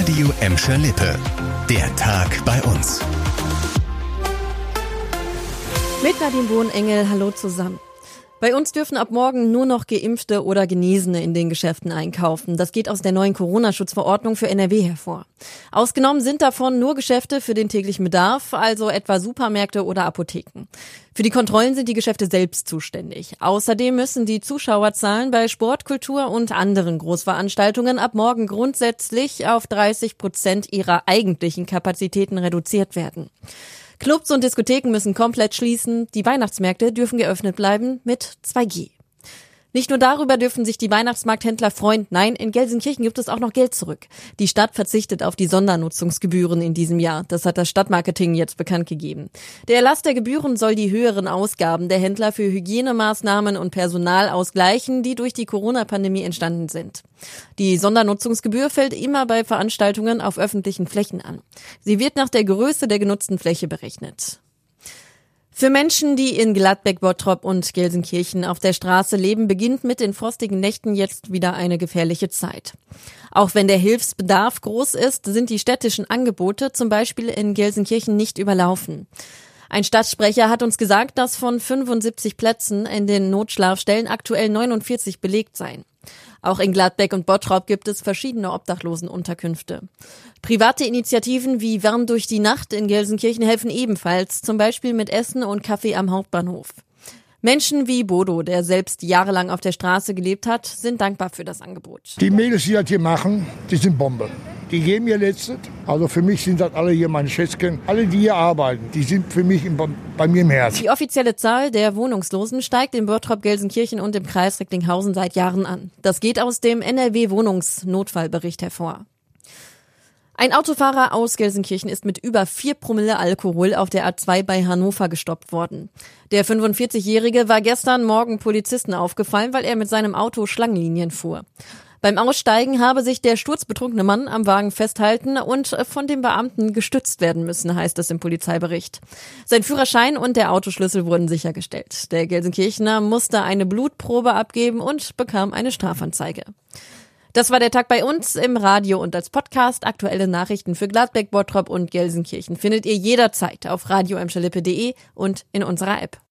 Radio Emscher Lippe. Der Tag bei uns. Mit Nadine Bohnengel, hallo zusammen. Bei uns dürfen ab morgen nur noch Geimpfte oder Genesene in den Geschäften einkaufen. Das geht aus der neuen Corona-Schutzverordnung für NRW hervor. Ausgenommen sind davon nur Geschäfte für den täglichen Bedarf, also etwa Supermärkte oder Apotheken. Für die Kontrollen sind die Geschäfte selbst zuständig. Außerdem müssen die Zuschauerzahlen bei Sport, Kultur und anderen Großveranstaltungen ab morgen grundsätzlich auf 30 Prozent ihrer eigentlichen Kapazitäten reduziert werden. Clubs und Diskotheken müssen komplett schließen, die Weihnachtsmärkte dürfen geöffnet bleiben mit 2G. Nicht nur darüber dürfen sich die Weihnachtsmarkthändler freuen, nein, in Gelsenkirchen gibt es auch noch Geld zurück. Die Stadt verzichtet auf die Sondernutzungsgebühren in diesem Jahr. Das hat das Stadtmarketing jetzt bekannt gegeben. Der Erlass der Gebühren soll die höheren Ausgaben der Händler für Hygienemaßnahmen und Personal ausgleichen, die durch die Corona-Pandemie entstanden sind. Die Sondernutzungsgebühr fällt immer bei Veranstaltungen auf öffentlichen Flächen an. Sie wird nach der Größe der genutzten Fläche berechnet. Für Menschen, die in Gladbeck, Bottrop und Gelsenkirchen auf der Straße leben, beginnt mit den frostigen Nächten jetzt wieder eine gefährliche Zeit. Auch wenn der Hilfsbedarf groß ist, sind die städtischen Angebote zum Beispiel in Gelsenkirchen nicht überlaufen. Ein Stadtsprecher hat uns gesagt, dass von 75 Plätzen in den Notschlafstellen aktuell 49 belegt seien. Auch in Gladbeck und Bottrop gibt es verschiedene Obdachlosenunterkünfte. Private Initiativen wie Wärm durch die Nacht in Gelsenkirchen helfen ebenfalls, zum Beispiel mit Essen und Kaffee am Hauptbahnhof. Menschen wie Bodo, der selbst jahrelang auf der Straße gelebt hat, sind dankbar für das Angebot. Die Mädels, die das hier machen, die sind Bombe. Die geben ihr Letztes. Also für mich sind das alle hier meine Schätzchen. Alle, die hier arbeiten, die sind für mich bei mir im Herzen. Die offizielle Zahl der Wohnungslosen steigt in Bottrop, Gelsenkirchen und im Kreis Recklinghausen seit Jahren an. Das geht aus dem NRW Wohnungsnotfallbericht hervor. Ein Autofahrer aus Gelsenkirchen ist mit über vier Promille Alkohol auf der A2 bei Hannover gestoppt worden. Der 45-Jährige war gestern Morgen Polizisten aufgefallen, weil er mit seinem Auto Schlangenlinien fuhr. Beim Aussteigen habe sich der sturzbetrunkene Mann am Wagen festhalten und von dem Beamten gestützt werden müssen, heißt es im Polizeibericht. Sein Führerschein und der Autoschlüssel wurden sichergestellt. Der Gelsenkirchener musste eine Blutprobe abgeben und bekam eine Strafanzeige. Das war der Tag bei uns im Radio und als Podcast. Aktuelle Nachrichten für Gladbeck, Bottrop und Gelsenkirchen findet ihr jederzeit auf radio und in unserer App.